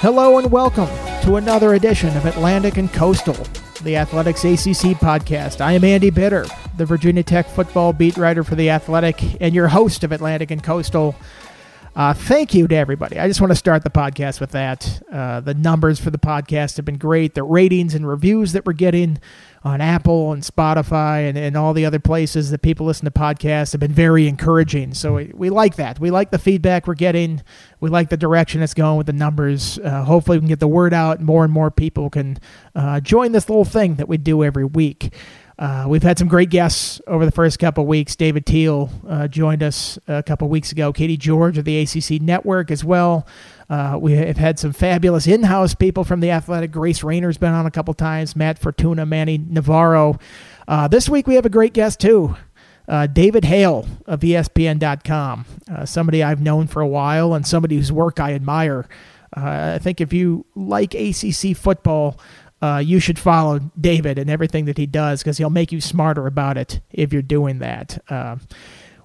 Hello and welcome to another edition of Atlantic and Coastal, the Athletics ACC podcast. I am Andy Bitter, the Virginia Tech football beat writer for The Athletic and your host of Atlantic and Coastal. Uh, thank you to everybody. I just want to start the podcast with that. Uh, the numbers for the podcast have been great. The ratings and reviews that we're getting on Apple and Spotify and, and all the other places that people listen to podcasts have been very encouraging. So we, we like that. We like the feedback we're getting. We like the direction it's going with the numbers. Uh, hopefully, we can get the word out. More and more people can uh, join this little thing that we do every week. Uh, we've had some great guests over the first couple weeks. David Teel uh, joined us a couple weeks ago. Katie George of the ACC Network as well. Uh, we have had some fabulous in-house people from the Athletic. Grace Raynor's been on a couple times. Matt Fortuna, Manny Navarro. Uh, this week we have a great guest too. Uh, David Hale of ESPN.com, uh, somebody I've known for a while and somebody whose work I admire. I think if you like ACC football, uh, you should follow David and everything that he does because he'll make you smarter about it if you're doing that. Uh,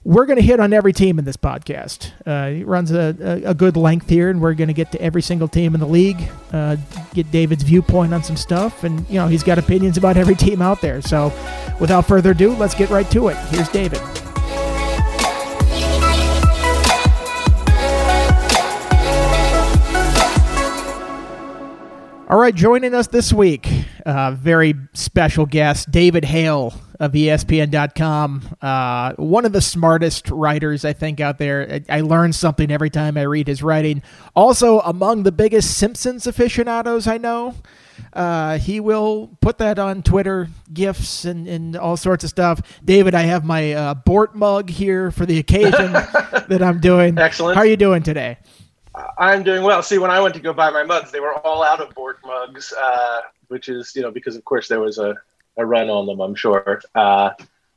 we're going to hit on every team in this podcast. Uh, he runs a, a, a, good length here, and we're going to get to every single team in the league, uh, get David's viewpoint on some stuff, and you know he's got opinions about every team out there. So, without further ado, let's get right to it. Here's David. All right, joining us this week, uh, very special guest, David Hale of ESPN.com. Uh, one of the smartest writers, I think, out there. I, I learn something every time I read his writing. Also, among the biggest Simpsons aficionados I know. Uh, he will put that on Twitter, gifs and, and all sorts of stuff. David, I have my uh, Bort mug here for the occasion that I'm doing. Excellent. How are you doing today? I'm doing well. See, when I went to go buy my mugs, they were all out of Bort mugs, uh, which is, you know, because of course there was a, a run on them. I'm sure. Uh,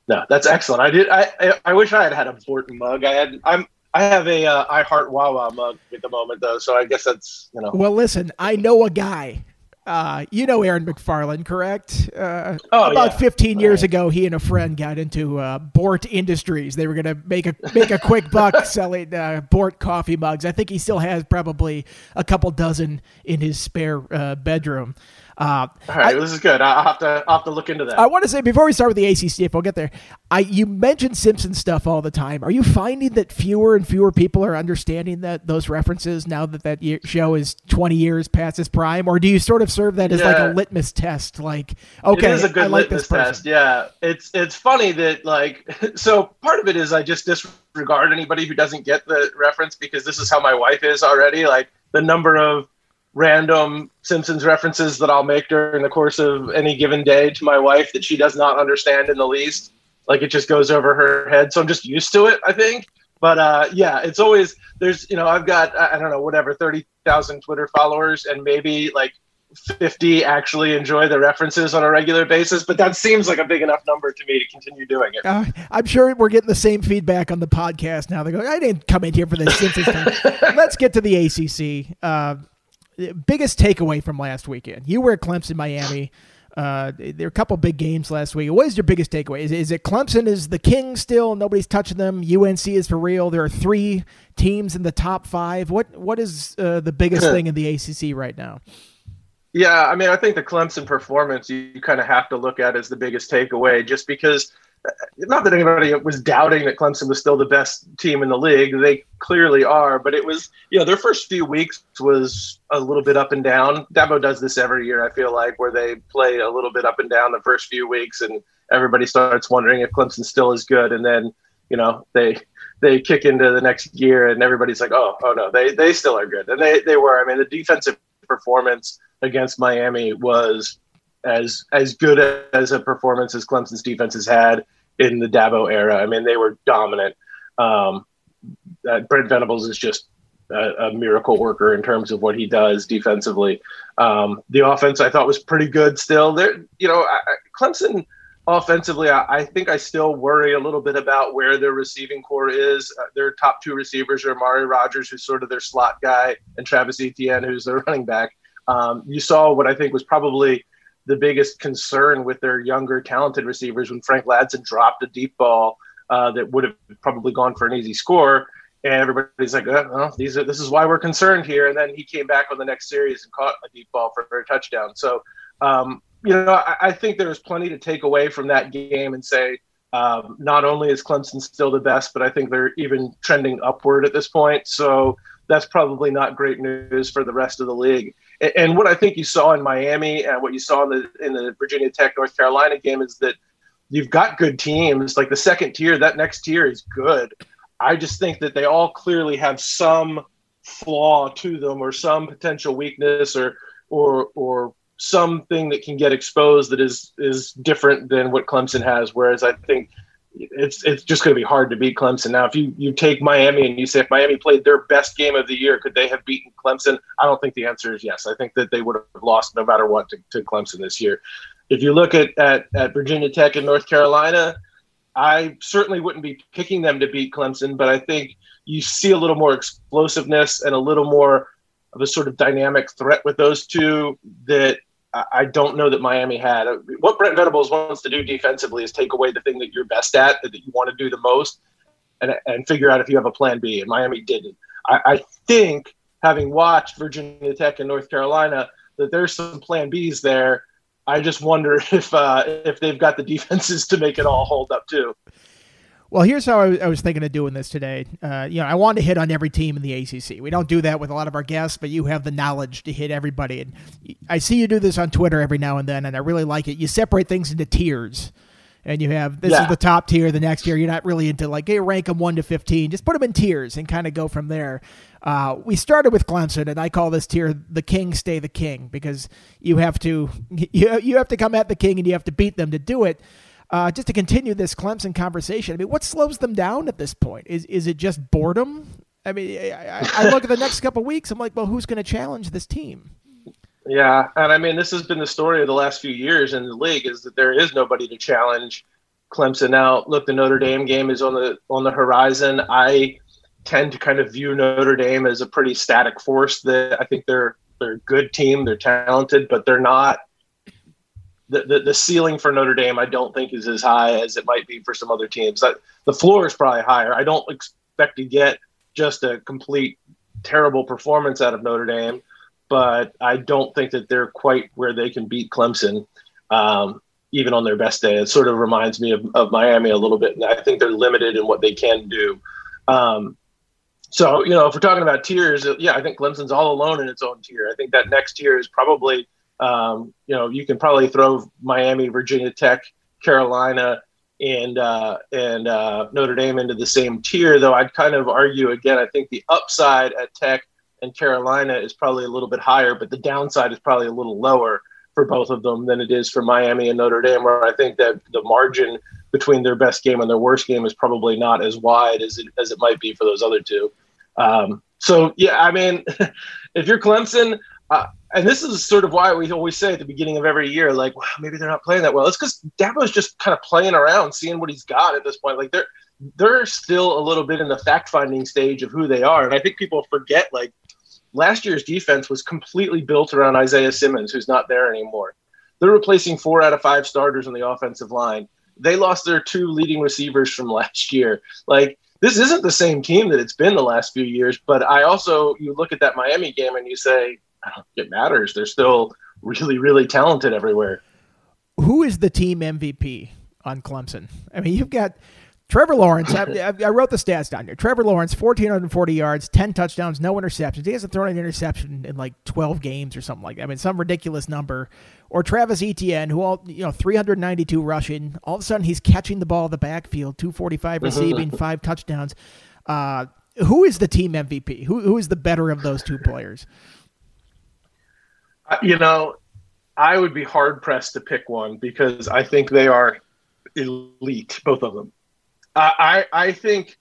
no, that's excellent. I did. I, I, wish I had had a Bort mug. I had. I'm. I have a uh, I Heart Wawa mug at the moment though, so I guess that's you know. Well, listen, I know a guy uh, you know Aaron McFarland, correct? Uh, oh, about yeah. 15 years ago, he and a friend got into uh, Bort Industries. They were going to make a make a quick buck selling uh, Bort coffee mugs. I think he still has probably a couple dozen in his spare uh, bedroom. Uh, All right, I, this is good. I'll have to I'll have to look into that. I want to say before we start with the ACC, if we'll get there, I you mentioned Simpson stuff all the time. Are you finding that fewer and fewer people are understanding that those references now that that show is twenty years past its prime, or do you sort of serve that as yeah. like a litmus test? Like, okay, it is a good I like litmus test. Yeah, it's it's funny that like so part of it is I just disregard anybody who doesn't get the reference because this is how my wife is already. Like the number of random Simpsons references that I'll make during the course of any given day to my wife that she does not understand in the least. Like it just goes over her head. So I'm just used to it, I think. But uh, yeah, it's always there's you know I've got I don't know whatever thirty thousand Twitter followers and maybe like 50 actually enjoy the references on a regular basis, but that seems like a big enough number to me to continue doing it. Uh, I'm sure we're getting the same feedback on the podcast now. They're going, I didn't come in here for this Simpsons. Let's get to the ACC. Uh, biggest takeaway from last weekend. You were at Clemson, Miami. Uh, there are a couple big games last week. What is your biggest takeaway? Is, is it Clemson is the king still? Nobody's touching them. UNC is for real. There are three teams in the top five. What what is uh, the biggest thing in the ACC right now? Yeah, I mean, I think the Clemson performance you, you kind of have to look at as the biggest takeaway, just because not that anybody was doubting that Clemson was still the best team in the league. They clearly are, but it was, you know, their first few weeks was a little bit up and down. Dabo does this every year, I feel like, where they play a little bit up and down the first few weeks and everybody starts wondering if Clemson still is good. And then, you know, they they kick into the next year and everybody's like, oh, oh no, they, they still are good. And they, they were. I mean, the defensive performance against Miami was as as good as a performance as Clemson's defense has had in the Dabo era. I mean, they were dominant. Um, uh, Brent Venables is just a, a, miracle worker in terms of what he does defensively. Um, the offense I thought was pretty good. Still, there, you know, I, Clemson offensively, I, I, think I still worry a little bit about where their receiving corps is. Uh, their top two receivers are Amari Rodgers, who's sort of their slot guy, and Travis Etienne, who's their running back. Um, you saw what I think was probably the biggest concern with their younger, talented receivers when Frank Ladson dropped a deep ball uh, that would have probably gone for an easy score. And everybody's like, oh, well, these are, this is why we're concerned here. And then he came back on the next series and caught a deep ball for, for a touchdown. So, um, you know, I, I, think there's plenty to take away from that game and say, um, not only is Clemson still the best, but I think they're even trending upward at this point. So that's probably not great news for the rest of the league. And, what I think you saw in Miami and what you saw in the in the Virginia Tech North Carolina game is that you've got good teams. Like the second tier, that next tier is good. I just think that they all clearly have some flaw to them or some potential weakness or or or something that can get exposed that is is different than what Clemson has. Whereas I think it's it's just going to be hard to beat Clemson. Now, if you you take Miami and you say if Miami played their best game of the year, could they have beaten Clemson? I don't think the answer is yes. I think that they would have lost no matter what to, to Clemson this year. If you look at, at at Virginia Tech and North Carolina, I certainly wouldn't be picking them to beat Clemson, but I think you see a little more explosiveness and a little more of a sort of dynamic threat with those two that I don't know that Miami had. What Brent Venables wants to do defensively is take away the thing that you're best at, that you want to do the most, and, and figure out if you have a plan B. And Miami didn't. I, I think, having watched Virginia Tech and North Carolina, that there's some plan Bs there. I just wonder if uh, if they've got the defenses to make it all hold up too. Well, here's how I, was thinking of doing this today. Uh, you know, I wanted to hit on every team in the ACC. We don't do that with a lot of our guests, but you have the knowledge to hit everybody. And I see you do this on Twitter every now and then, and I really like it. You separate things into tiers, and you have this yeah. is the top tier. The next tier, you're not really into like hey, rank them one to fifteen. Just put them in tiers and kind of go from there. Uh, we started with Clemson, and I call this tier the king stay the king because you have to you, you have to come at the king and you have to beat them to do it. Uh, just to continue this Clemson conversation, I mean, what slows them down at this point? Is is it just boredom? I mean, I, I look at the next couple weeks. I'm like, well, who's going to challenge this team? Yeah, and I mean, this has been the story of the last few years in the league is that there is nobody to challenge Clemson. Now, look, the Notre Dame game is on the on the horizon. I tend to kind of view Notre Dame as a pretty static force. That I think they're they're a good team, they're talented, but they're not the, the, ceiling for Notre Dame, I don't think is as high as it might be for some other teams. the floor is probably higher. I don't expect to get just a complete terrible performance out of Notre Dame, but I don't think that they're quite where they can beat Clemson, um, even on their best day. It sort of reminds me of, of Miami a little bit. And I think they're limited in what they can do. Um, so, you know, if we're talking about tiers, yeah, I think Clemson's all alone in its own tier. I think that next tier is probably um, you know, you can probably throw Miami, Virginia Tech, Carolina, and uh, and uh, Notre Dame into the same tier. Though I'd kind of argue again. I think the upside at Tech and Carolina is probably a little bit higher, but the downside is probably a little lower for both of them than it is for Miami and Notre Dame. Where I think that the margin between their best game and their worst game is probably not as wide as it as it might be for those other two. Um, so yeah, I mean, if you're Clemson, uh, and this is sort of why we always say at the beginning of every year, like, wow, maybe they're not playing that well. It's because Dabo's just kind of playing around, seeing what he's got at this point. Like they're they're still a little bit in the fact finding stage of who they are, and I think people forget like last year's defense was completely built around Isaiah Simmons, who's not there anymore. They're replacing four out of five starters on the offensive line. They lost their two leading receivers from last year. Like this isn't the same team that it's been the last few years. But I also you look at that Miami game and you say it matters. They're still really, really talented everywhere. Who is the team MVP on Clemson? I mean, you've got Trevor Lawrence. I, I, wrote the stats down here. Trevor Lawrence, 1,440 yards, 10 touchdowns, no interceptions. He hasn't thrown an interception in like 12 games or something like that. I mean, some ridiculous number. Or Travis Etienne, who all, you know, 392 rushing. All of a sudden, he's catching the ball in the backfield, 245 receiving, five touchdowns. Uh, who is the team MVP? Who, who is the better of those two players? You know, I would be hard pressed to pick one because I think they are elite, both of them. I I think,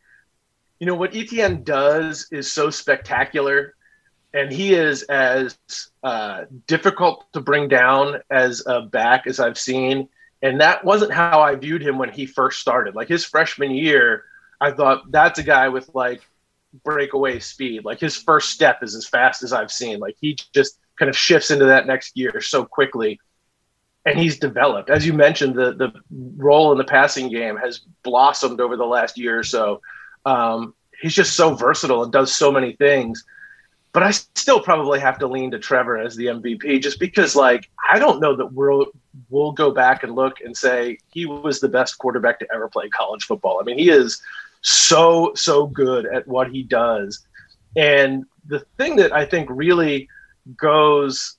you know, what Etienne does is so spectacular, and he is as uh, difficult to bring down as a back as I've seen. And that wasn't how I viewed him when he first started. Like his freshman year, I thought that's a guy with like breakaway speed. Like his first step is as fast as I've seen. Like he just kind of shifts into that next year so quickly. And he's developed. As you mentioned, the the role in the passing game has blossomed over the last year or so. Um, he's just so versatile and does so many things. But I still probably have to lean to Trevor as the MVP just because, like, I don't know that we'll we'll go back and look and say he was the best quarterback to ever play college football. I mean, he is so so good at what he does. And the thing that I think really goes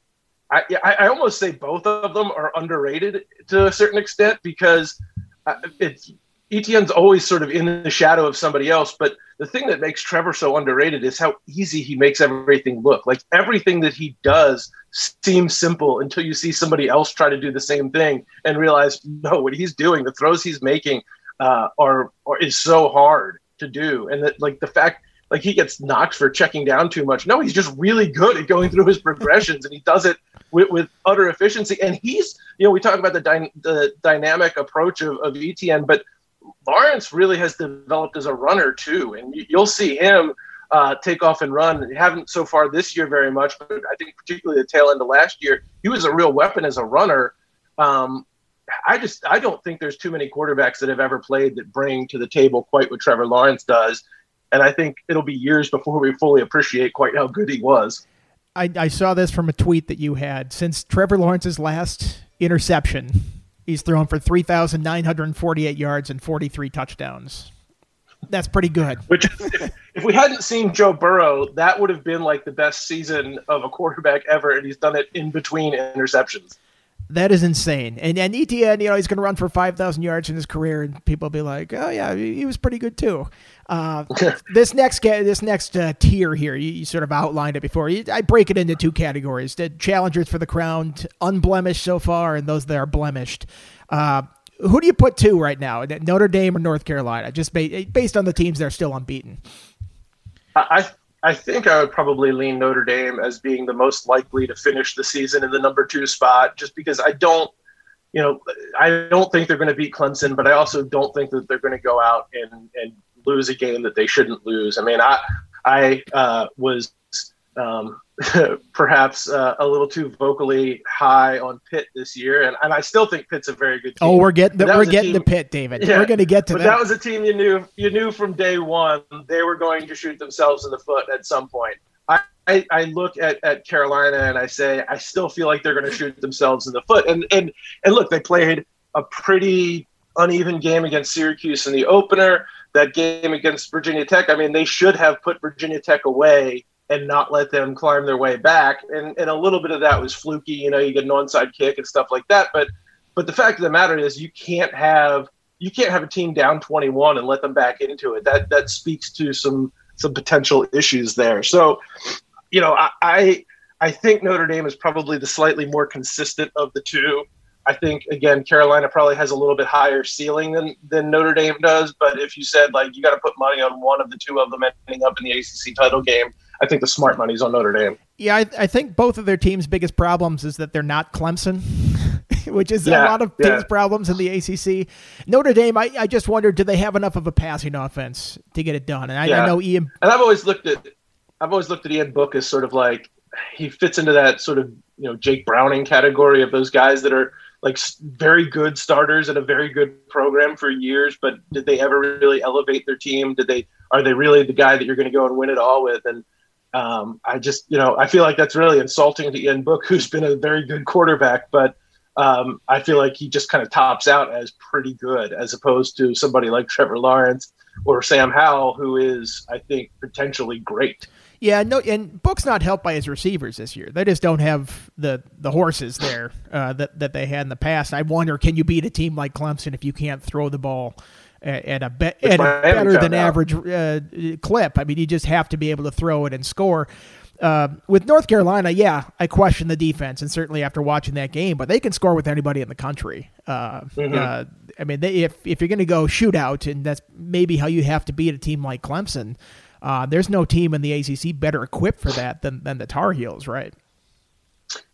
I, I almost say both of them are underrated to a certain extent because uh, it's Etienne's always sort of in the shadow of somebody else. But the thing that makes Trevor so underrated is how easy he makes everything look. Like everything that he does seems simple until you see somebody else try to do the same thing and realize, no, what he's doing, the throws he's making, uh, are, are is so hard to do. And that like the fact like he gets knocked for checking down too much. No, he's just really good at going through his progressions, and he does it with, with utter efficiency. And he's, you know, we talk about the, dy- the dynamic approach of, of Etienne, but Lawrence really has developed as a runner too, and you'll see him uh, take off and run. haven't so far this year very much, but I think particularly the tail end of last year, he was a real weapon as a runner. Um, I just I don't think there's too many quarterbacks that have ever played that bring to the table quite what Trevor Lawrence does and I think it'll be years before we fully appreciate quite how good he was. I, I saw this from a tweet that you had. Since Trevor Lawrence's last interception, he's thrown for 3,948 yards and 43 touchdowns. That's pretty good. Which, if, if, we hadn't seen Joe Burrow, that would have been like the best season of a quarterback ever, and he's done it in between interceptions. That is insane. And and Etienne, you know, he's going to run for 5,000 yards in his career, and people will be like, oh, yeah, he was pretty good too. Uh, this next this next uh, tier here, you, you, sort of outlined it before. You, I break it into two categories: the challengers for the crown, unblemished so far, and those that are blemished. Uh, who do you put two right now? Notre Dame or North Carolina? Just ba- based on the teams that are still unbeaten. I I think I would probably lean Notre Dame as being the most likely to finish the season in the number two spot, just because I don't you know, I don't think they're going to beat Clemson, but I also don't think that they're going to go out and, and lose a game that they shouldn't lose. I mean, I I uh, was um, perhaps uh, a little too vocally high on Pitt this year, and, and I still think Pitt's a very good team. Oh, we're getting we're getting team, to Pitt, David. Yeah, we're going to get to but that. That was a team you knew you knew from day one they were going to shoot themselves in the foot at some point. I, I, I look at, at Carolina and I say I still feel like they're going to shoot themselves in the foot. And and and look, they played a pretty uneven game against Syracuse in the opener that game against Virginia Tech, I mean, they should have put Virginia Tech away and not let them climb their way back. And, and a little bit of that was fluky. You know, you get an onside kick and stuff like that. But but the fact of the matter is, you can't have you can't have a team down 21 and let them back into it. That that speaks to some some potential issues there. So, you know, I I, I think Notre Dame is probably the slightly more consistent of the two. I think again Carolina probably has a little bit higher ceiling than than Notre Dame does. But if you said like you got to put money on one of the two of them ending up in the ACC title game, I think the smart money's on Notre Dame. Yeah, I, I think both of their teams' biggest problems is that they're not Clemson, which is yeah, a lot of yeah. teams' problems in the ACC. Notre Dame, I, I just wondered, do they have enough of a passing offense to get it done? And I, yeah. I know Ian. And I've always looked at, I've always looked at Ian Book as sort of like he fits into that sort of you know Jake Browning category of those guys that are like very good starters at a very good program for years, but did they ever really elevate their team? Did they are they really the guy that you're going to go and win it all with? And um, I just you know I feel like that's really insulting to Ian Book, who's been a very good quarterback, but um, I feel like he just kind of tops out as pretty good, as opposed to somebody like Trevor Lawrence or Sam Howell, who is I think potentially great. Yeah, no, and Book's not helped by his receivers this year. They just don't have the the horses there uh, that that they had in the past. I wonder, can you beat a team like Clemson if you can't throw the ball at, a, be- at a better than average uh, clip? I mean, you just have to be able to throw it and score. Uh, with North Carolina, yeah, I question the defense, and certainly after watching that game, but they can score with anybody in the country. Uh, mm-hmm. uh, I mean, they, if if you're going to go shootout, and that's maybe how you have to beat a team like Clemson. Uh, there's no team in the ACC better equipped for that than, than the Tar Heels, right?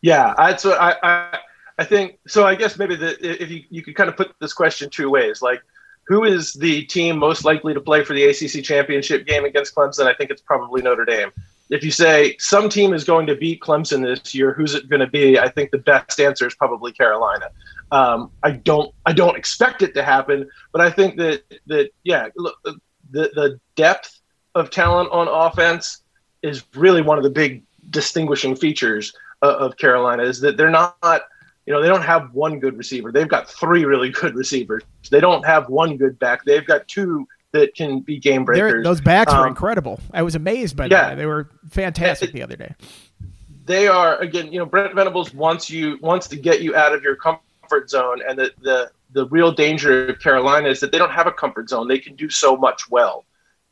Yeah, I, so I, I, I think so. I guess maybe the, if you, you could kind of put this question two ways, like who is the team most likely to play for the ACC championship game against Clemson? I think it's probably Notre Dame. If you say some team is going to beat Clemson this year, who's it going to be? I think the best answer is probably Carolina. Um, I don't I don't expect it to happen, but I think that that yeah, look, the the depth of talent on offense is really one of the big distinguishing features of, of Carolina is that they're not, you know, they don't have one good receiver. They've got three really good receivers. They don't have one good back. They've got two that can be game breakers. They're, those backs um, were incredible. I was amazed by yeah, that. They were fantastic it, the other day. They are again, you know, Brent Venables wants you wants to get you out of your comfort zone, and the the the real danger of Carolina is that they don't have a comfort zone. They can do so much well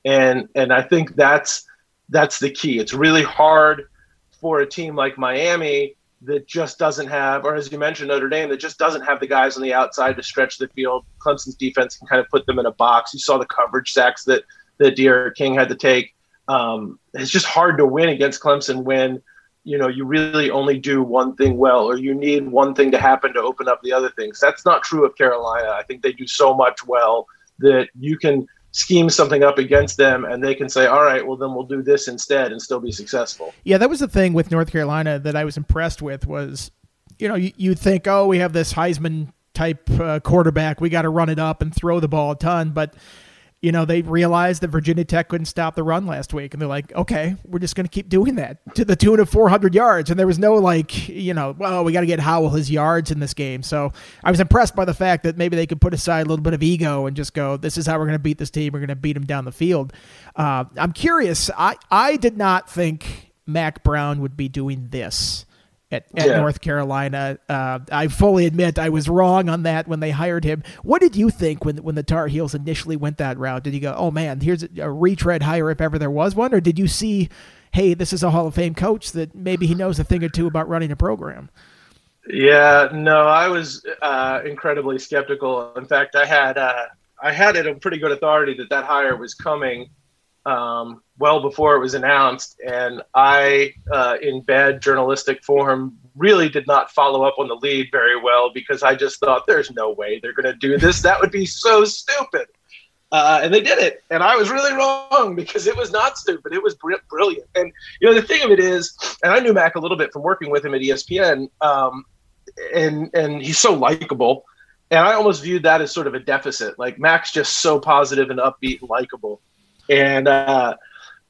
and and I think that's that's the key. It's really hard for a team like Miami that just doesn't have, or as you mentioned, Notre Dame that just doesn't have the guys on the outside to stretch the field. Clemson's defense can kind of put them in a box. You saw the coverage sacks that that D'Eriq King had to take. Um, it's just hard to win against Clemson when you know you really only do one thing well, or you need one thing to happen to open up the other things. That's not true of Carolina. I think they do so much well that you can scheme something up against them and they can say all right well then we'll do this instead and still be successful. Yeah that was the thing with north carolina that i was impressed with was you know you, you think oh we have this heisman type uh, quarterback. We got to run it up and throw the ball a ton. But you know, they realized that Virginia Tech couldn't stop the run last week, and they're like, okay, we're just going to keep doing that to the tune of 400 yards. And there was no like, you know, well, we got to get Howell his yards in this game. So I was impressed by the fact that maybe they could put aside a little bit of ego and just go, this is how we're going to beat this team. We're going to beat them down the field. Uh, I'm curious. I I did not think Mack Brown would be doing this at, at yeah. North Carolina. Uh, I fully admit I was wrong on that when they hired him. What did you think when when the Tar Heels initially went that route? Did you go, "Oh man, here's a, a retread hire if ever there was one," or did you see, "Hey, this is a Hall of Fame coach that maybe he knows a thing or two about running a program"? Yeah, no, I was uh, incredibly skeptical. In fact, I had uh, I had it on pretty good authority that that hire was coming um, well before it was announced, and I, uh, in bad journalistic form, really did not follow up on the lead very well because I just thought there's no way they're going to do this. That would be so stupid. Uh, and they did it, and I was really wrong because it was not stupid. It was br- brilliant. And you know, the thing of it is, and I knew Mack a little bit from working with him at ESPN, um, and and he's so likable. And I almost viewed that as sort of a deficit. Like Mack's just so positive and upbeat and likable. And uh,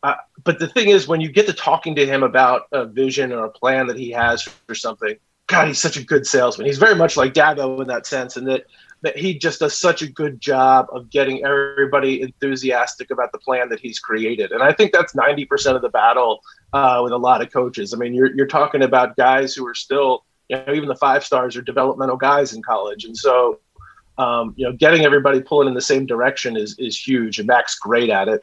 uh, but the thing is, when you get to talking to him about a vision or a plan that he has for something, God, he's such a good salesman. He's very much like Dabo in that sense, and that that he just does such a good job of getting everybody enthusiastic about the plan that he's created. And I think that's ninety percent of the battle uh, with a lot of coaches. I mean, you're you're talking about guys who are still, you know, even the five stars are developmental guys in college, and so um, you know, getting everybody pulling in the same direction is is huge, and Mack's great at it.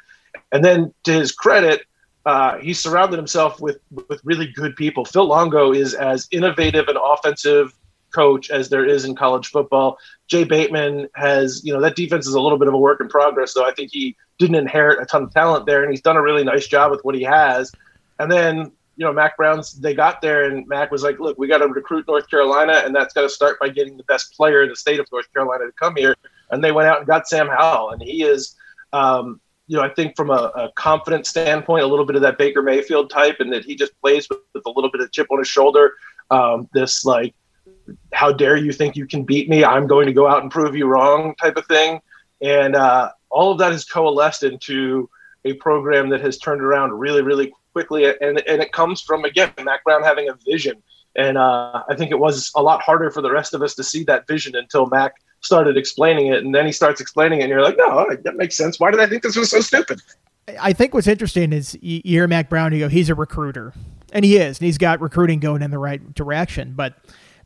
And then to his credit, uh, he surrounded himself with with really good people. Phil Longo is as innovative an offensive coach as there is in college football. Jay Bateman has, you know, that defense is a little bit of a work in progress, though. I think he didn't inherit a ton of talent there, and he's done a really nice job with what he has. And then you know, Mack Brown's they got there and Mack was like, look, we got to recruit North Carolina, and that's got to start by getting the best player in the state of North Carolina to come here. And they went out and got Sam Howell, and he is, um, you know, I think from a, a confident standpoint, a little bit of that Baker Mayfield type, and that he just plays with, with a little bit of chip on his shoulder. Um, this like, how dare you think you can beat me? I'm going to go out and prove you wrong type of thing, and uh, all of that has coalesced into a program that has turned around really, really quickly, and and it comes from again Mack Brown having a vision, and uh, I think it was a lot harder for the rest of us to see that vision until Mack started explaining it, and then he starts explaining it, and you're like, no, that makes sense. Why did I think this was so stupid? I think what's interesting is you hear Mack Brown, you go, he's a recruiter, and he is, and he's got recruiting going in the right direction, but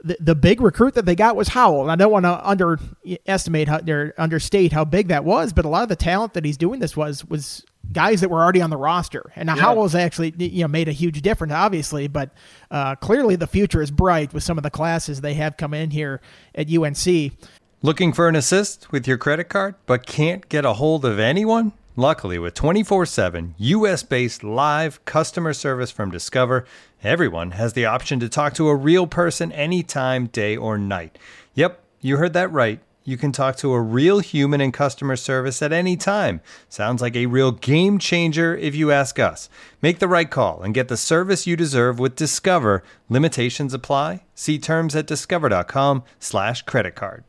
the, the big recruit that they got was Howell. And I don't want to underestimate how, or understate how big that was, but a lot of the talent that he's doing this was was guys that were already on the roster. And now yeah. Howell's actually you know made a huge difference, obviously, but uh, clearly the future is bright with some of the classes they have come in here at UNC. Looking for an assist with your credit card, but can't get a hold of anyone? Luckily, with 24 7 US based live customer service from Discover, everyone has the option to talk to a real person anytime, day or night. Yep, you heard that right. You can talk to a real human in customer service at any time. Sounds like a real game changer if you ask us. Make the right call and get the service you deserve with Discover. Limitations apply. See terms at discover.com/slash credit card.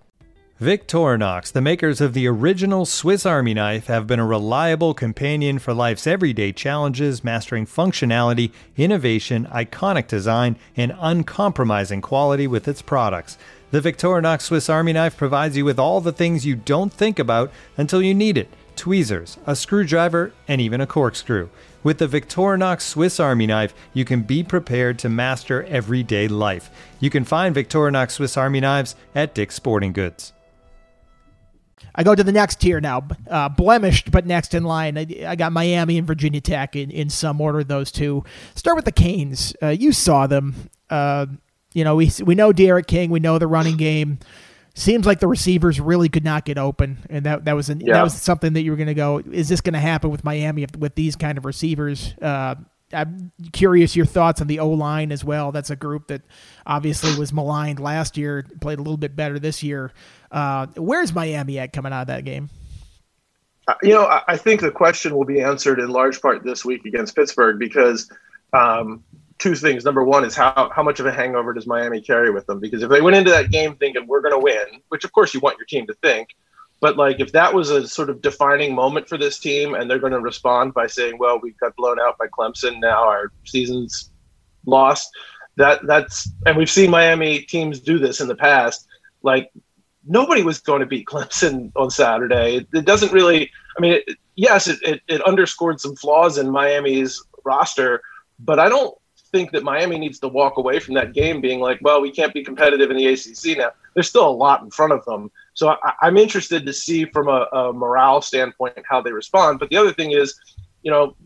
Victorinox, the makers of the original Swiss Army knife, have been a reliable companion for life's everyday challenges, mastering functionality, innovation, iconic design, and uncompromising quality with its products. The Victorinox Swiss Army knife provides you with all the things you don't think about until you need it tweezers, a screwdriver, and even a corkscrew. With the Victorinox Swiss Army knife, you can be prepared to master everyday life. You can find Victorinox Swiss Army knives at Dick's Sporting Goods. I go to the next tier now, uh, blemished but next in line. I, I, got Miami and Virginia Tech in, in some order. Those two. Start with the Canes. Uh, you saw them. Uh, you know we we know D'Eriq King. We know the running game. Seems like the receivers really could not get open, and that that was an, yeah. that was something that you were going to go. Is this going to happen with Miami with these kind of receivers? Uh, I'm curious your thoughts on the O line as well. That's a group that obviously was maligned last year, played a little bit better this year. Uh, where's Miami at coming out of that game? Uh, you know, I think the question will be answered in large part this week against Pittsburgh because um, two things. Number one is how, how much of a hangover does Miami carry with them? Because if they went into that game thinking we're going to win, which of course you want your team to think, but like if that was a sort of defining moment for this team and they're going to respond by saying, well, we got blown out by Clemson, now our season's lost. That that's and we've seen Miami teams do this in the past. Like nobody was going to beat Clemson on Saturday. It, it doesn't really. I mean, it, yes, it, it, it underscored some flaws in Miami's roster, but I don't think that Miami needs to walk away from that game being like, well, we can't be competitive in the ACC now. There's still a lot in front of them. So I, am interested to see from a, a, morale standpoint how they respond. But the other thing is, you know,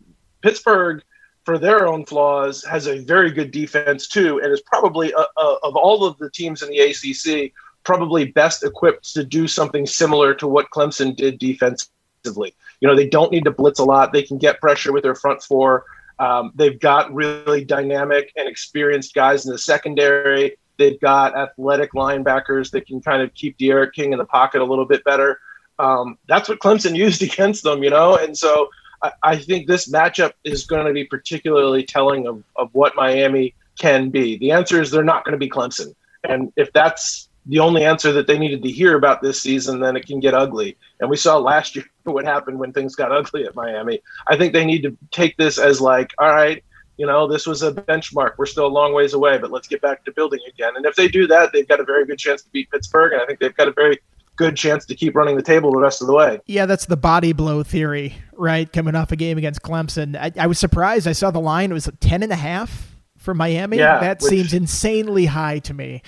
Pittsburgh, for their own flaws, has a very good defense too, and is probably a, a, of all of the teams in the ACC, probably best equipped to do something similar to what Clemson did defensively. You know, they don't need to blitz a lot. They can get pressure with their front four. Um, they've got really dynamic and experienced guys in the secondary. They've got athletic linebackers that can kind of keep D'Eriq King in the pocket a little bit better. Um, that's what Clemson used against them, you know. And so I, I think this matchup is going to be particularly telling of, of what Miami can be. The answer is they're not going to be Clemson. And if that's the only answer that they needed to hear about this season, then it can get ugly. And we saw last year what happened when things got ugly at Miami. I think they need to take this as like, all right, you know, this was a benchmark. We're still a long ways away, but let's get back to building again. And if they do that, they've got a very good chance to beat Pittsburgh. And I think they've got a very good chance to keep running the table the rest of the way. Yeah, that's the body blow theory, right? Coming off a game against Clemson. I, I was surprised. I saw the line. It was 10 and a half for Miami. Yeah, that which, seems insanely high to me.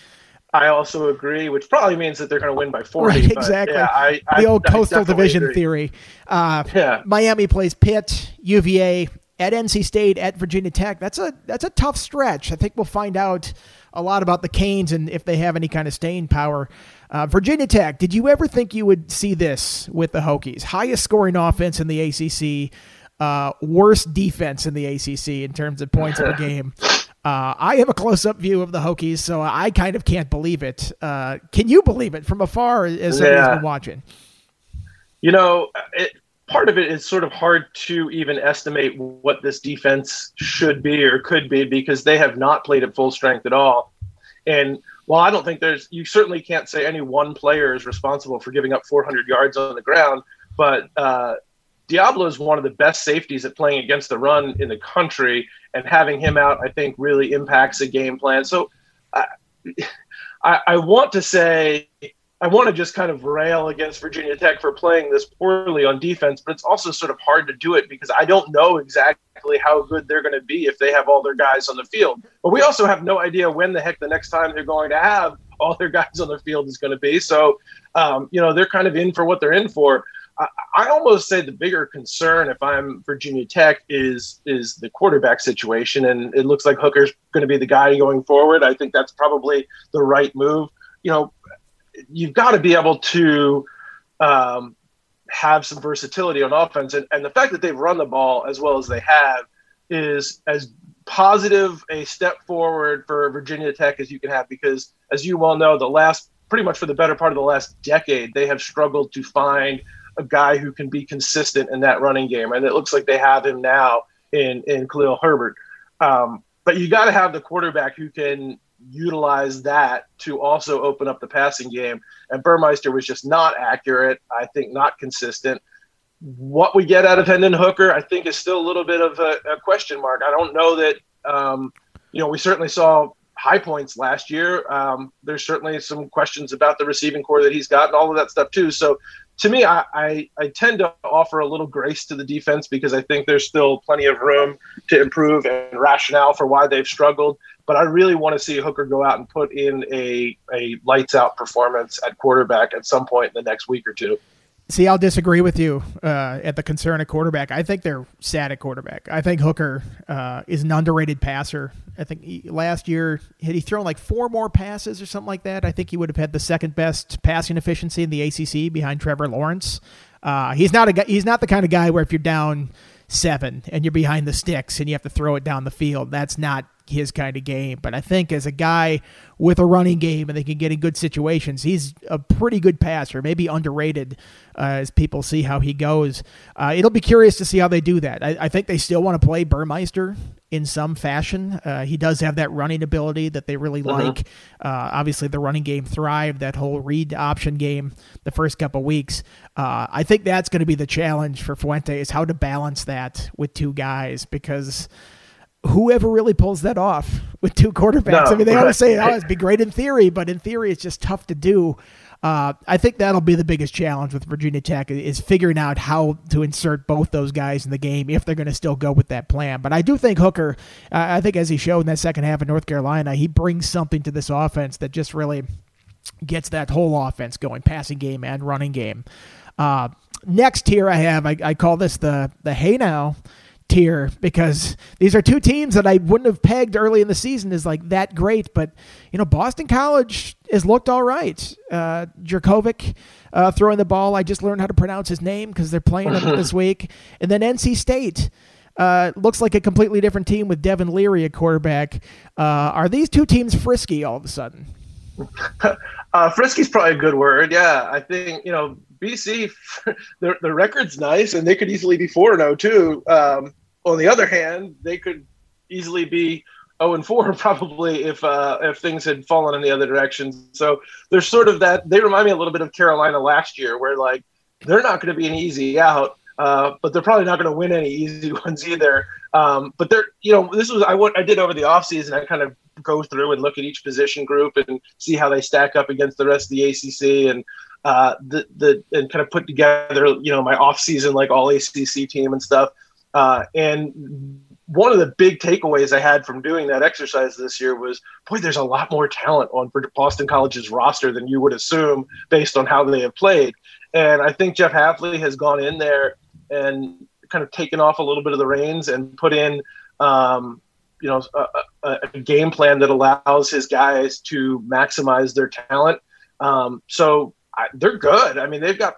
I also agree, which probably means that they're going to win by 40. Right, exactly. Yeah, I, the old I, coastal division agree. theory. Uh, yeah. Miami plays Pitt, UVA, at NC State, at Virginia Tech. That's a that's a tough stretch. I think we'll find out a lot about the Canes and if they have any kind of staying power. Uh, Virginia Tech. Did you ever think you would see this with the Hokies? Highest scoring offense in the ACC. uh, worst defense in the ACC in terms of points per game. Uh, I have a close-up view of the Hokies, so I kind of can't believe it. Uh, can you believe it from afar as somebody yeah. been watching? You know, it, part of it is sort of hard to even estimate what this defense should be or could be because they have not played at full strength at all. And while I don't think there's, you certainly can't say any one player is responsible for giving up 400 yards on the ground, but uh, Deablo is one of the best safeties at playing against the run in the country, and having him out, I think, really impacts the game plan. So, I, I, want to say I want to just kind of rail against Virginia Tech for playing this poorly on defense, but it's also sort of hard to do it because I don't know exactly how good they're going to be if they have all their guys on the field. But we also have no idea when the heck the next time they're going to have all their guys on the field is going to be. So, um, you know, they're kind of in for what they're in for. I, almost say the bigger concern, if I'm Virginia Tech, is is the quarterback situation, and it looks like Hooker's going to be the guy going forward. I think that's probably the right move. You know, you've got to be able to um, have some versatility on offense. And, and the fact that they've run the ball as well as they have is as positive a step forward for Virginia Tech as you can have because, as you well know, the last pretty much for the better part of the last decade, they have struggled to find a guy who can be consistent in that running game. And it looks like they have him now in, in Khalil Herbert. Um, but you got to have the quarterback who can utilize that to also open up the passing game. And Burmester was just not accurate. I think not consistent. What we get out of Hendon Hooker, I think, is still a little bit of a, a question mark. I don't know that, um, you know, we certainly saw high points last year. Um, there's certainly some questions about the receiving corps that he's got and all of that stuff too. So to me, I, I, I, tend to offer a little grace to the defense because I think there's still plenty of room to improve and rationale for why they've struggled. But I really want to see Hooker go out and put in a, a lights out performance at quarterback at some point in the next week or two. See, I'll disagree with you uh, at the concern of quarterback. I think they're sad at quarterback. I think Hooker uh, is an underrated passer. I think he, last year had he thrown like four more passes or something like that. I think he would have had the second best passing efficiency in the ACC behind Trevor Lawrence. Uh, he's not a he's not the kind of guy where if you're down seven and you're behind the sticks and you have to throw it down the field, that's not his kind of game. But I think as a guy with a running game and they can get in good situations, he's a pretty good passer, maybe underrated uh, as people see how he goes. Uh, it'll be curious to see how they do that. I, I think they still want to play Burmester in some fashion. Uh, he does have that running ability that they really uh-huh. like. Uh, obviously, the running game thrived, that whole read option game the first couple weeks. Uh, I think that's going to be the challenge for Fuente is how to balance that with two guys because – whoever really pulls that off with two quarterbacks. No, I mean, they right. always say, "Oh, it'd be great in theory," but in theory, it's just tough to do. Uh, I think that'll be the biggest challenge with Virginia Tech is figuring out how to insert both those guys in the game if they're going to still go with that plan. But I do think Hooker, uh, I think as he showed in that second half of North Carolina, he brings something to this offense that just really gets that whole offense going, passing game and running game. Uh, next here I have, I, I call this the the hey now tier because these are two teams that I wouldn't have pegged early in the season as like that great. But you know, Boston College has looked all right. Uh, Jurkovec uh, throwing the ball. I just learned how to pronounce his name because they're playing him this week. And then NC State. Uh, looks like a completely different team with Devin Leary at quarterback. Uh, are these two teams frisky all of a sudden? uh, frisky's probably a good word. Yeah, I think you know BC, the the record's nice, and they could easily be four and zero oh, too. Um, on the other hand, they could easily be 0 and 4 probably if uh, if things had fallen in the other direction. So there's sort of that. They remind me a little bit of Carolina last year, where like they're not going to be an easy out, uh, but they're probably not going to win any easy ones either. Um, but they're you know this was I what I did over the offseason. I kind of go through and look at each position group and see how they stack up against the rest of the ACC and uh, the the and kind of put together you know my off season like all ACC team and stuff. Uh, and one of the big takeaways I had from doing that exercise this year was, boy, there's a lot more talent on Boston College's roster than you would assume based on how they have played. And I think Jeff Hafley has gone in there and kind of taken off a little bit of the reins and put in, um, you know, a, a, a, game plan that allows his guys to maximize their talent. Um, so I, they're good. I mean, they've got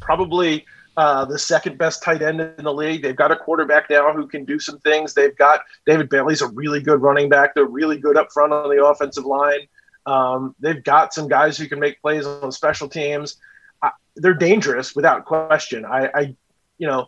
probably uh, the second best tight end in the league. They've got a quarterback now who can do some things. They've got David Bailey's a really good running back. They're really good up front on the offensive line. Um, they've got some guys who can make plays on special teams. I, they're dangerous without question. I, I, you know,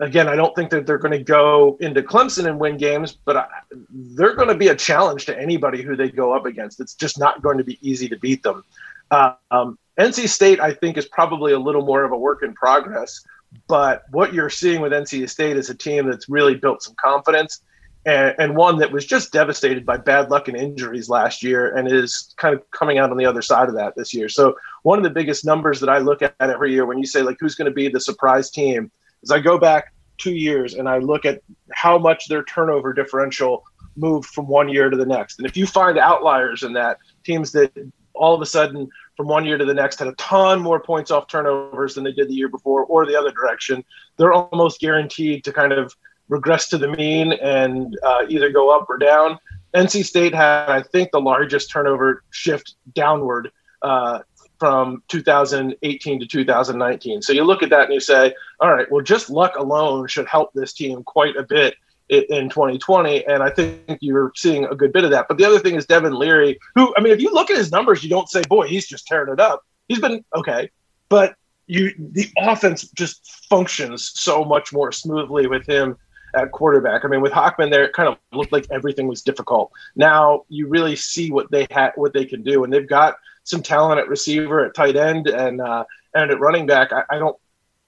again, I don't think that they're going to go into Clemson and win games, but I, they're going to be a challenge to anybody who they go up against. It's just not going to be easy to beat them. Uh, um, NC State, I think, is probably a little more of a work in progress. But what you're seeing with NC State is a team that's really built some confidence and, and, one that was just devastated by bad luck and injuries last year and is kind of coming out on the other side of that this year. So, one of the biggest numbers that I look at every year when you say, like, who's going to be the surprise team is I go back two years and I look at how much their turnover differential moved from one year to the next. And if you find outliers in that, teams that all of a sudden from one year to the next had a ton more points off turnovers than they did the year before or the other direction, they're almost guaranteed to kind of regress to the mean and uh, either go up or down. NC State had, I think, the largest turnover shift downward uh, from 2018 to 2019. So you look at that and you say, all right, well, just luck alone should help this team quite a bit in 2020. And I think you're seeing a good bit of that. But the other thing is Devin Leary, who, I mean, if you look at his numbers, you don't say, boy, he's just tearing it up. He's been okay. But you, the offense just functions so much more smoothly with him at quarterback. I mean, with Hockman there, it kind of looked like everything was difficult. Now you really see what they had, what they can do, and they've got some talent at receiver, at tight end, and uh, and at running back. I, I don't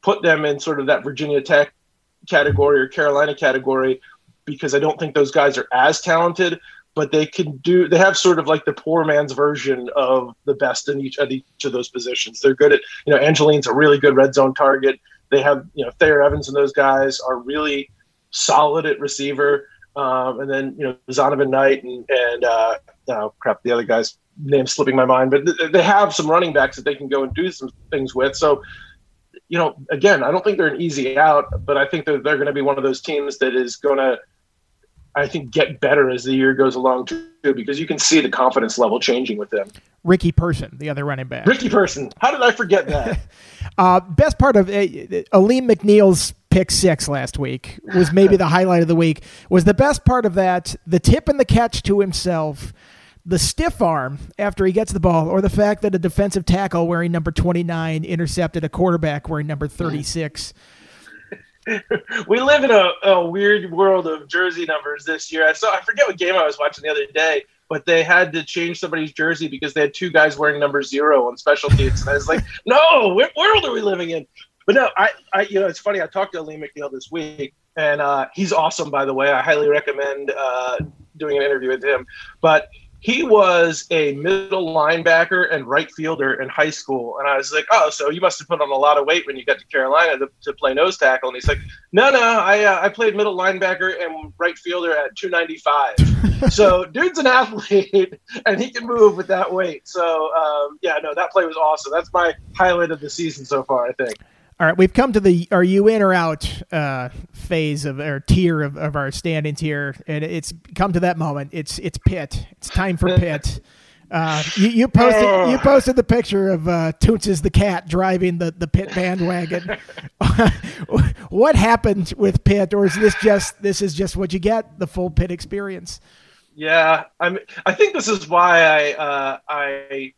put them in sort of that Virginia Tech category or Carolina category because I don't think those guys are as talented, but they can do. They have sort of like the poor man's version of the best in each of each of those positions. They're good at you know Angeline's a really good red zone target. They have you know Thayer Evans and those guys are really solid at receiver. Um, and then you know Zonovan Knight and and uh, oh crap, the other guy's name slipping my mind, but th- they have some running backs that they can go and do some things with. So, you know, again, I don't think they're an easy out, but I think that they're going to be one of those teams that is going to, I think, get better as the year goes along too, because you can see the confidence level changing with them. Ricky Person, the other running back. Ricky Person, how did I forget that? uh, best part of uh, Alim McNeil's pick six last week was maybe the highlight of the week. Was the best part of that the tip and the catch to himself, the stiff arm after he gets the ball, or the fact that a defensive tackle wearing number 29 intercepted a quarterback wearing number 36. we live in a, a, weird world of jersey numbers this year. I saw I forget what game I was watching the other day, but they had to change somebody's jersey because they had two guys wearing number zero on special teams. And I was like, no, what world are we living in? But no, I, I, you know, it's funny. I talked to Lee McNeil this week, and uh, he's awesome, by the way. I highly recommend uh, doing an interview with him. But he was a middle linebacker and right fielder in high school. And I was like, oh, so you must have put on a lot of weight when you got to Carolina to, to play nose tackle. And he's like, no, no, I, uh, I played middle linebacker and right fielder at 295. so dude's an athlete and he can move with that weight. So um, yeah, no, that play was awesome. That's my highlight of the season so far, I think. All right, we've come to the are you in or out uh, phase of or tier of, of our standings here, and it's come to that moment. It's it's Pitt. It's time for Pitt. Uh, you, you, posted you oh. posted the picture of uh, Toonces the cat driving the the Pitt bandwagon. what happened with Pitt, or is this just this is just what you get the full Pitt experience? Yeah, I'm. I think this is why I uh, I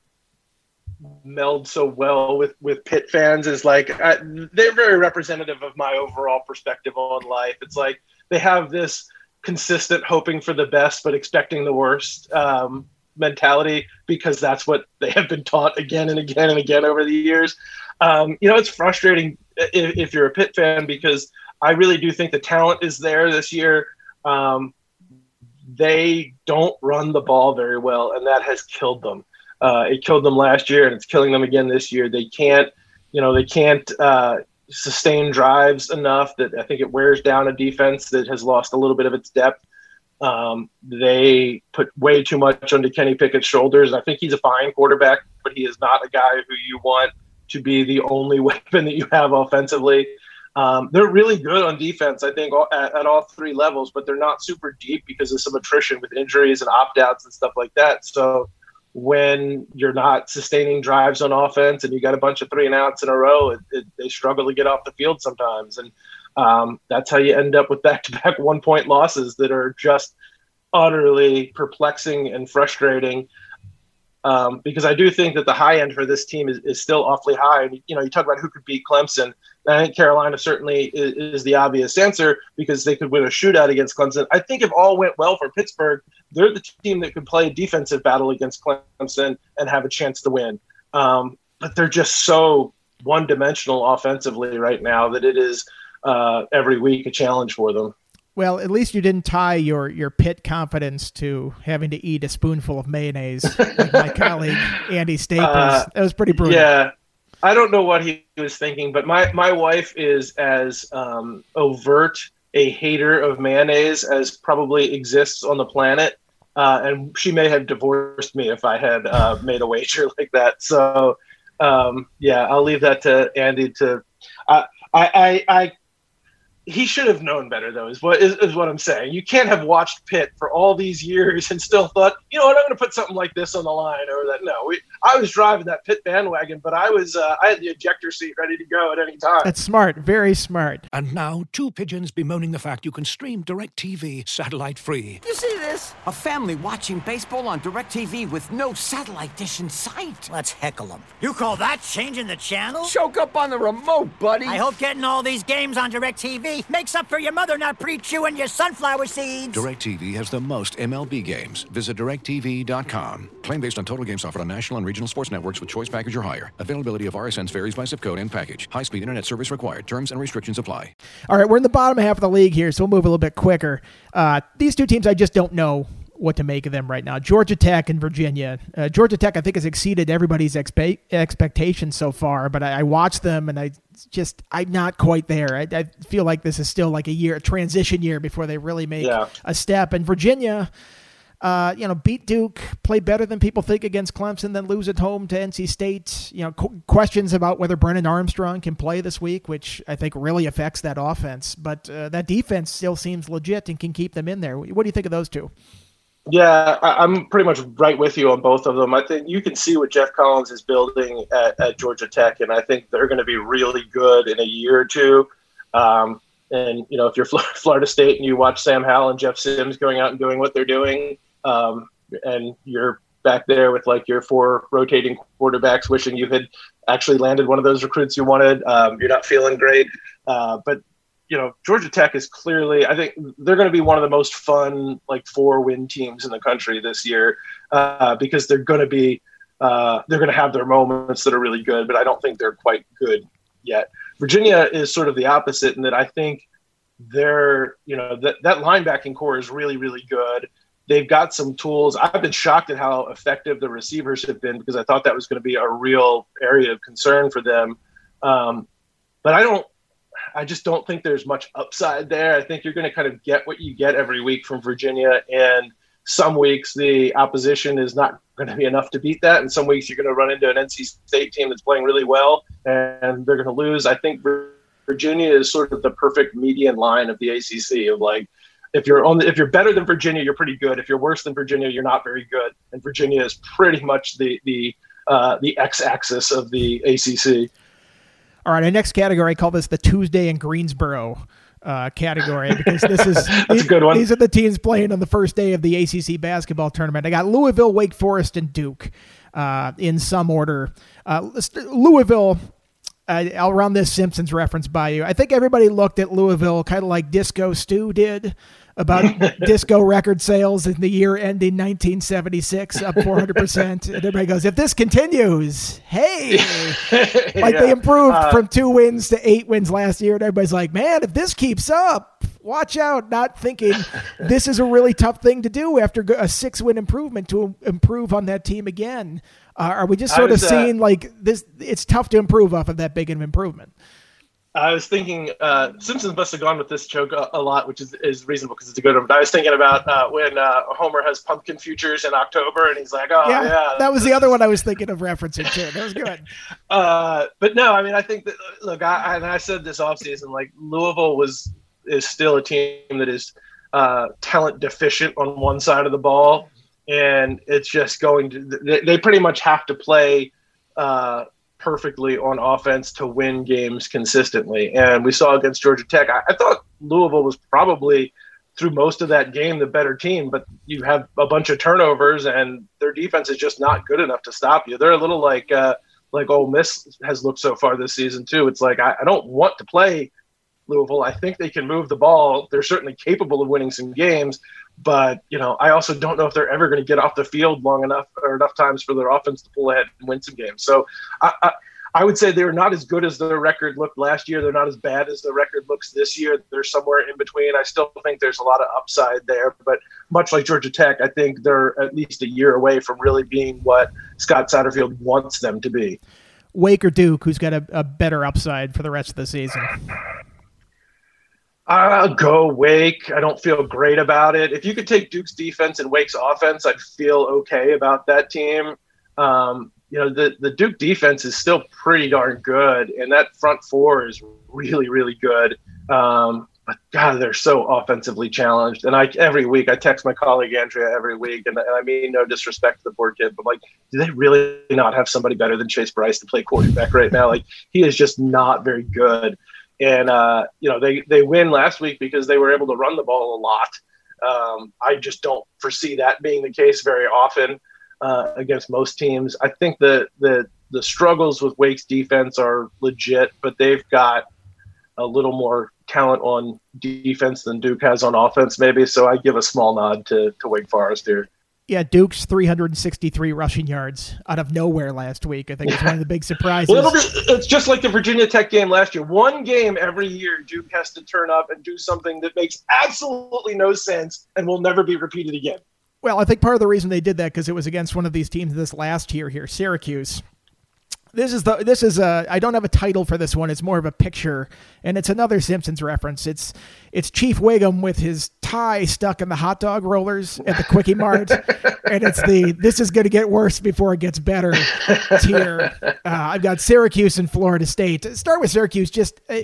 meld so well with with Pitt fans is like I, they're very representative of my overall perspective on life. It's like they have this consistent hoping for the best but expecting the worst um, mentality because that's what they have been taught again and again and again over the years. Um, you know, it's frustrating if, if, you're a Pitt fan because I really do think the talent is there this year. Um, they don't run the ball very well, and that has killed them. Uh, it killed them last year, and it's killing them again this year. They can't, you know, they can't uh, sustain drives enough that I think it wears down a defense that has lost a little bit of its depth. Um, they put way too much onto Kenny Pickett's shoulders. I think he's a fine quarterback, but he is not a guy who you want to be the only weapon that you have offensively. Um, they're really good on defense, I think, at, at, all three levels, but they're not super deep because of some attrition with injuries and opt outs and stuff like that. So when you're not sustaining drives on offense and you got a bunch of three and outs in a row, it, it, they struggle to get off the field sometimes. And um, that's how you end up with back to back one point losses that are just utterly perplexing and frustrating. Um, because I do think that the high end for this team is, is still awfully high. And, you know, you talk about who could beat Clemson. I think Carolina certainly is, is, the obvious answer because they could win a shootout against Clemson. I think if all went well for Pittsburgh, they're the team that could play a defensive battle against Clemson and have a chance to win. Um, but they're just so one dimensional offensively right now that it is uh, every week a challenge for them. Well, at least you didn't tie your your Pitt confidence to having to eat a spoonful of mayonnaise, like my colleague Andy Staples. Uh, that was pretty brutal. Yeah, I don't know what he was thinking, but my my wife is as um, overt a hater of mayonnaise as probably exists on the planet, uh, and she may have divorced me if I had uh, made a wager like that. So, um, yeah, I'll leave that to Andy to. I I I he should have known better though is what is, is, what i'm saying. You can't have watched pitt for all these years and still thought you know what i'm going to put something like this on the line or that. No we, i was driving that pitt bandwagon but i was uh, i had the ejector seat ready to go at any time. That's smart very smart. And now two pigeons bemoaning the fact you can stream DirecTV satellite free. You see this? A family watching baseball on DirecTV with no satellite dish in sight. Let's heckle them you call that changing the channel? Choke up on the remote buddy. I hope getting all these games on DirecTV makes up for your mother not pre-chewing your sunflower seeds. DirecTV has the most MLB games. Visit directv.com. Claim based on total games offered on national and regional sports networks with choice package or higher. Availability of RSNs varies by zip code and package. High-speed internet service required. Terms and restrictions apply. All right, we're in the bottom half of the league here, so we'll move a little bit quicker. Uh, these two teams, I just don't know what to make of them right now. Georgia Tech and Virginia. Uh, Georgia Tech, I think, has exceeded everybody's expe- expectations so far. But I, I watched them, and I just I'm not quite there. I, I, feel like this is still like a year, a transition year before they really make yeah. a step. And Virginia. Uh, you know, beat Duke, play better than people think against Clemson, then lose at home to NC State. You know, qu- questions about whether Brennan Armstrong can play this week, which I think really affects that offense. But uh, that defense still seems legit and can keep them in there. What do you think of those two? Yeah, I, am pretty much right with you on both of them. I think you can see what Geoff Collins is building at, at Georgia Tech, and I think they're going to be really good in a year or two. Um, and you know, if you're Florida State and you watch Sam Howell and Jeff Sims going out and doing what they're doing, um, and you're back there with like your four rotating quarterbacks, wishing you had actually landed one of those recruits you wanted, um, you're not feeling great. Uh, but you know, Georgia Tech is clearly, I think they're going to be one of the most fun, like four win teams in the country this year uh, because they're going to be, uh, they're going to have their moments that are really good, but I don't think they're quite good yet. Virginia is sort of the opposite in that I think they're, you know, that, that linebacking corps is really, really good. They've got some tools. I've been shocked at how effective the receivers have been because I thought that was going to be a real area of concern for them. Um, but I don't I just don't think there's much upside there. I think you're going to kind of get what you get every week from Virginia, and some weeks the opposition is not going to be enough to beat that, and some weeks you're going to run into an NC State team that's playing really well, and they're going to lose. I think Virginia is sort of the perfect median line of the ACC of like. If you're on, the, if you're better than Virginia, you're pretty good. If you're worse than Virginia, you're not very good. And Virginia is pretty much the the uh, the x-axis of the ACC. All right, our next category, I call this the Tuesday in Greensboro uh, category because this is these, good one. these are the teams playing on the first day of the ACC basketball tournament. I got Louisville, Wake Forest, and Duke uh, in some order. Uh, Louisville. I'll run this Simpsons reference by you. I think everybody looked at Louisville kind of like Disco Stu did about disco record sales in the year ending 1976, up 400%. and everybody goes, if this continues, hey, like yeah. they improved uh, from two wins to eight wins last year. And everybody's like, man, if this keeps up, watch out. Not thinking this is a really tough thing to do after a six win improvement to improve on that team again. Uh, are we just sort was, of uh, seeing uh, like this? It's tough to improve off of that big of an improvement. I was thinking uh, Simpsons must have gone with this joke a, a lot, which is, is reasonable because it's a good one. But I was thinking about uh, when uh, Homer has pumpkin futures in October, and he's like, "Oh yeah, yeah that was the other one I was thinking of referencing too. That was good. Uh, but no, I mean, I think that look, I, I, I said this offseason, like Louisville was is still a team that is uh, talent deficient on one side of the ball, and it's just going to. They, they pretty much have to play uh, perfectly on offense to win games consistently. And we saw against Georgia Tech. I, I thought Louisville was probably through most of that game the better team, but you have a bunch of turnovers and their defense is just not good enough to stop you. They're a little like uh, like Ole Miss has looked so far this season too. It's like I, I don't want to play Louisville. I think they can move the ball. They're certainly capable of winning some games, but you know I also don't know if they're ever going to get off the field long enough or enough times for their offense to pull ahead and win some games. So I, I I would say they're not as good as their record looked last year. They're not as bad as the record looks this year. They're somewhere in between. I still think there's a lot of upside there, but much like Georgia Tech, I think they're at least a year away from really being what Scott Satterfield wants them to be. Wake or Duke, who's got a, a better upside for the rest of the season? I'll go Wake. I don't feel great about it. If you could take Duke's defense and Wake's offense, I'd feel okay about that team. Um, you know, the, the Duke defense is still pretty darn good, and that front four is really, really good. Um, but God, they're so offensively challenged. And I every week I text my colleague Andrea every week, and, and I mean no disrespect to the poor kid, but like, do they really not have somebody better than Chase Brice to play quarterback right now? Like, he is just not very good. And uh, you know, they they win last week because they were able to run the ball a lot. Um, I just don't foresee that being the case very often uh, against most teams. I think the the the struggles with Wake's defense are legit, but they've got a little more talent on defense than Duke has on offense, maybe. So I give a small nod to, to Wake Forest here. Yeah, Duke's 363 rushing yards out of nowhere last week. I think it's one of the big surprises. well, it's just like the Virginia Tech game last year. One game every year, Duke has to turn up and do something that makes absolutely no sense and will never be repeated again. Well, I think part of the reason they did that because it was against one of these teams this last year here, Syracuse. This is the this is a I don't have a title for this one. It's more of a picture, and it's another Simpsons reference. It's it's Chief Wiggum with his tie stuck in the hot dog rollers at the Kwik-E-Mart, and it's the this is going to get worse before it gets better tier. Uh, I've got Syracuse and Florida State. Start with Syracuse. Just uh,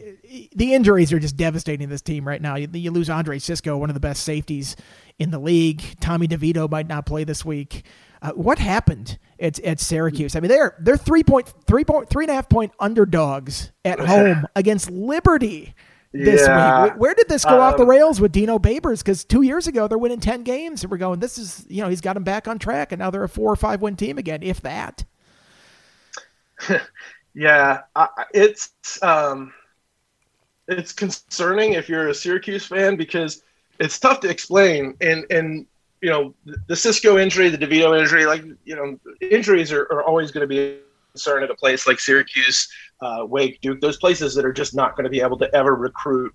the injuries are just devastating this team right now. You, you lose Andre Cisco, one of the best safeties in the league. Tommy DeVito might not play this week. Uh, what happened at, at Syracuse? I mean, they're they're three point three point three and a half point underdogs at home against Liberty this yeah. week. Where did this go um, off the um, rails with Dino Babers? Because two years ago they're winning ten games, and we're going, this is you know he's got them back on track, and now they're a four or five win team again, if that. yeah, I, it's um, it's concerning if you're a Syracuse fan because it's tough to explain. And and you know the Cisco injury, the DeVito injury, like you know injuries are, are always going to be a concern at a place like Syracuse, uh, Wake, Duke, those places that are just not going to be able to ever recruit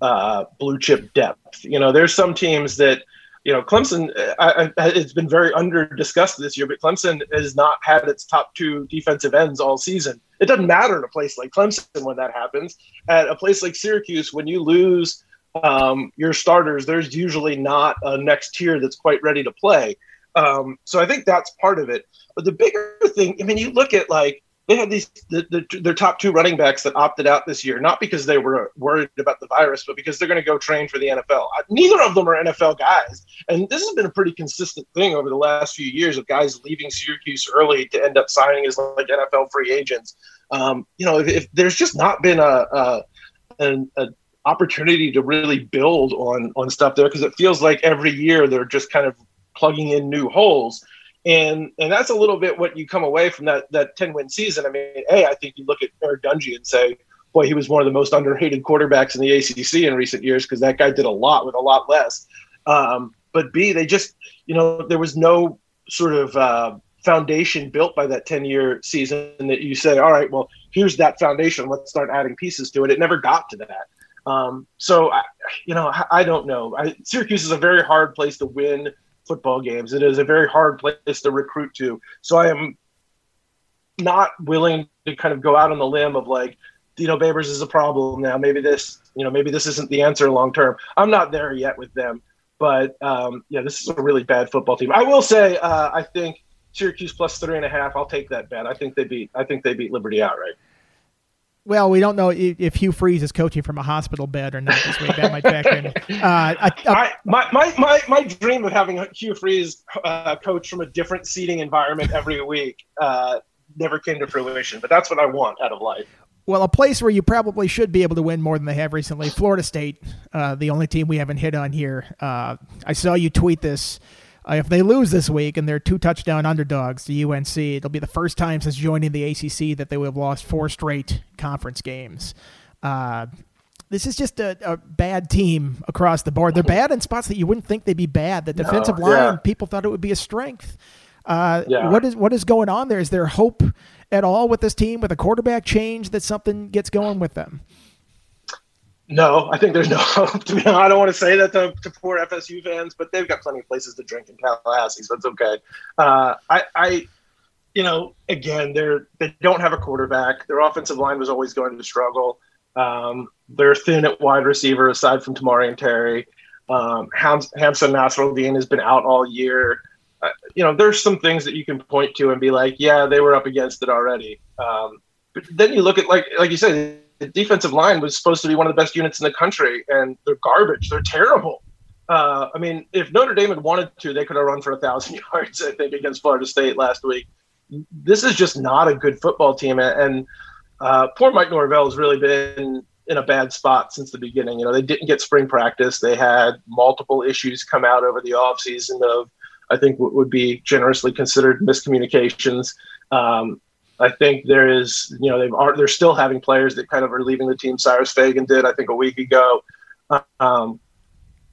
uh, blue chip depth. You know, there's some teams that you know, Clemson, I, I, it's been very under discussed this year, but Clemson has not had its top two defensive ends all season. It doesn't matter in a place like Clemson when that happens. At a place like Syracuse, when you lose um, your starters, there's usually not a next tier that's quite ready to play. Um, so I think that's part of it. But the bigger thing, I mean, you look at like they had these the, the, their top two running backs that opted out this year, not because they were worried about the virus, but because they're going to go train for the NFL. Neither of them are NFL guys, and this has been a pretty consistent thing over the last few years of guys leaving Syracuse early to end up signing as like NFL free agents. Um, you know, if, if, there's just not been a, a an a opportunity to really build on on stuff there because it feels like every year they're just kind of plugging in new holes. And and that's a little bit what you come away from that that 10 win season. I mean hey i think you look at eric dungey and say boy he was one of the most underrated quarterbacks in the acc in recent years because that guy did a lot with a lot less. Um, but b they just you know there was no sort of uh, foundation built by that 10 year season that you say all right well here's that foundation. Let's start adding pieces to it. It never got to that um, so, I, you know, I, I don't know. I, Syracuse is a very hard place to win football games. It is a very hard place to recruit to. So I am not willing to kind of go out on the limb of like, you know, Babers is a problem now. Maybe this, you know, maybe this isn't the answer long term. I'm not there yet with them, but um, yeah, this is a really bad football team. I will say, uh, I think Syracuse plus three and a half. I'll take that bet. I think they beat. I think they beat Liberty outright. Well, we don't know if Hugh Freeze is coaching from a hospital bed or not this week. That might factor in. Uh, I, I, my, my, my, my dream of having Hugh Freeze uh, coach from a different seating environment every week uh, never came to fruition, but that's what I want out of life. Well, a place where you probably should be able to win more than they have recently, Florida State, uh, the only team we haven't hit on here. Uh, I saw you tweet this. Uh, if they lose this week and they're two touchdown underdogs to UNC, it'll be the first time since joining the ACC that they will have lost four straight conference games. Uh, this is just a, a, bad team across the board. They're bad in spots that you wouldn't think they'd be bad. The defensive no, line, people thought it would be a strength. Uh, yeah. What is what is going on there? Is there hope at all with this team with a quarterback change that something gets going with them? No, I think there's no hope. I don't want to say that to, to poor FSU fans, but they've got plenty of places to drink in Tallahassee, so it's okay. Uh, I, I, you know, again, they're they don't have a quarterback. Their offensive line was always going to struggle. Um, they're thin at wide receiver aside from Tamorrion Terry. Um, Ham- Hamsah Nasirildeen has been out all year. Uh, you know, there's some things that you can point to and be like, yeah, they were up against it already. Um, but then you look at like like you said, the defensive line was supposed to be one of the best units in the country, and they're garbage. They're terrible. Uh, I mean, if Notre Dame had wanted to, they could have run for a thousand yards. I think against Florida State last week. This is just not a good football team, and uh, poor Mike Norvell has really been in a bad spot since the beginning. You know, they didn't get spring practice. They had multiple issues come out over the offseason of, I think, what would be generously considered miscommunications. Um, I think there is, you know, they've are they're still having players that kind of are leaving the team. Cyrus Fagan did, I think, a week ago. Um,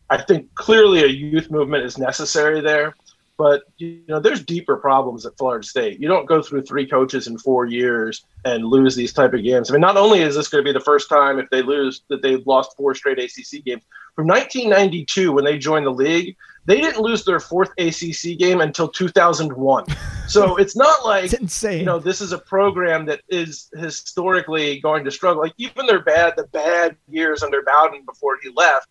I think clearly a youth movement is necessary there, but you know, there's deeper problems at Florida State. You don't go through three coaches in four years and lose these type of games. I mean, not only is this going to be the first time if they lose that they've lost four straight ACC games from 1992 when they joined the league they didn't lose their fourth ACC game until 2001. So it's not like it's insane. You know, this is a program that is historically going to struggle. Like even their bad, the bad years under Bowden before he left,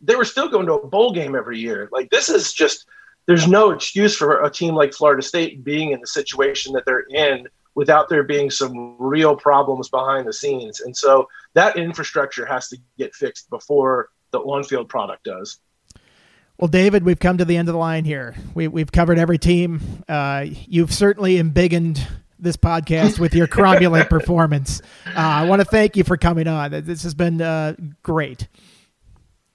they were still going to a bowl game every year. Like this is just there's no excuse for a team like Florida State being in the situation that they're in without there being some real problems behind the scenes. And so that infrastructure has to get fixed before the on-field product does. Well, David, we've come to the end of the line here. We, we've covered every team. Uh, you've certainly embiggened this podcast with your cromulent performance. Uh, I want to thank you for coming on. This has been uh, great.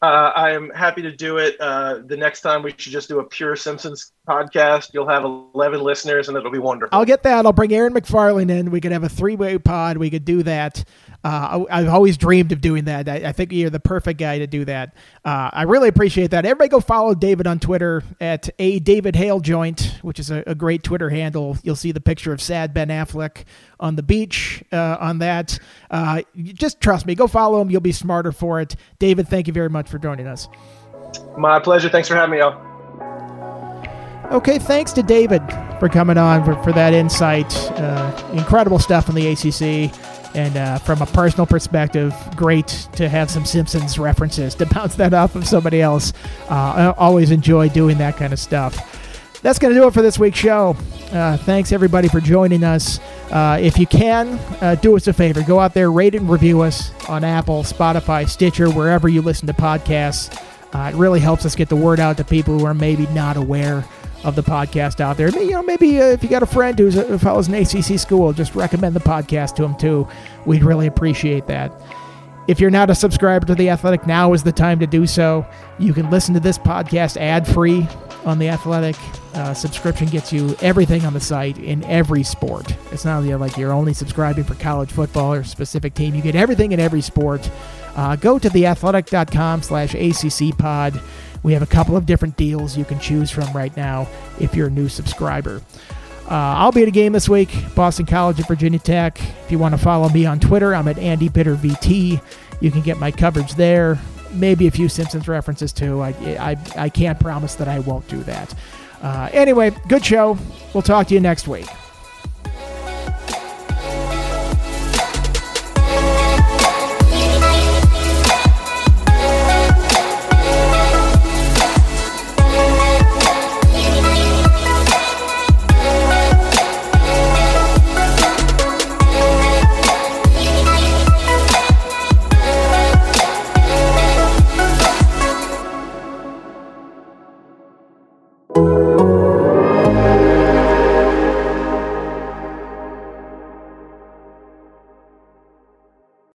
Uh, I am happy to do it. Uh, the next time we should just do a pure Simpsons podcast. You'll have 11 listeners and it'll be wonderful. I'll get that. I'll bring Aaron McFarlane in. We could have a three way pod. We could do that. Uh, I, have always dreamed of doing that. I, I, think you're the perfect guy to do that. Uh, I really appreciate that. Everybody go follow David on Twitter at a David Hale Joint, which is a, a great Twitter handle. You'll see the picture of sad Ben Affleck on the beach uh, on that. Uh, just trust me. Go follow him. You'll be smarter for it. David, thank you very much for joining us. My pleasure. Thanks for having me, y'all. Okay, thanks to David for coming on for, for that insight. Uh, incredible stuff in the ACC. And uh, from a personal perspective, great to have some Simpsons references to bounce that off of somebody else. Uh, I always enjoy doing that kind of stuff. That's going to do it for this week's show. Uh, thanks everybody for joining us. Uh, if you can, uh, do us a favor. Go out there, rate and review us on Apple, Spotify, Stitcher, wherever you listen to podcasts. Uh, it really helps us get the word out to people who are maybe not aware of the podcast out there. You know, maybe uh, if you got a friend who's a, who follows an ACC school, just recommend the podcast to them too. We'd really appreciate that. If you're not a subscriber to The Athletic, now is the time to do so. You can listen to this podcast ad free on The Athletic. Uh, subscription gets you everything on the site in every sport. It's not like you're only subscribing for college football or specific team. You get everything in every sport. Uh, go to theathletic.com slash ACC pod. We have a couple of different deals you can choose from right now if you're a new subscriber. Uh, I'll be at a game this week, Boston College at Virginia Tech. If you want to follow me on Twitter, I'm at Andy Bitter VT. You can get my coverage there. Maybe a few Simpsons references too. I, I, I can't promise that I won't do that. Uh, anyway, good show. We'll talk to you next week.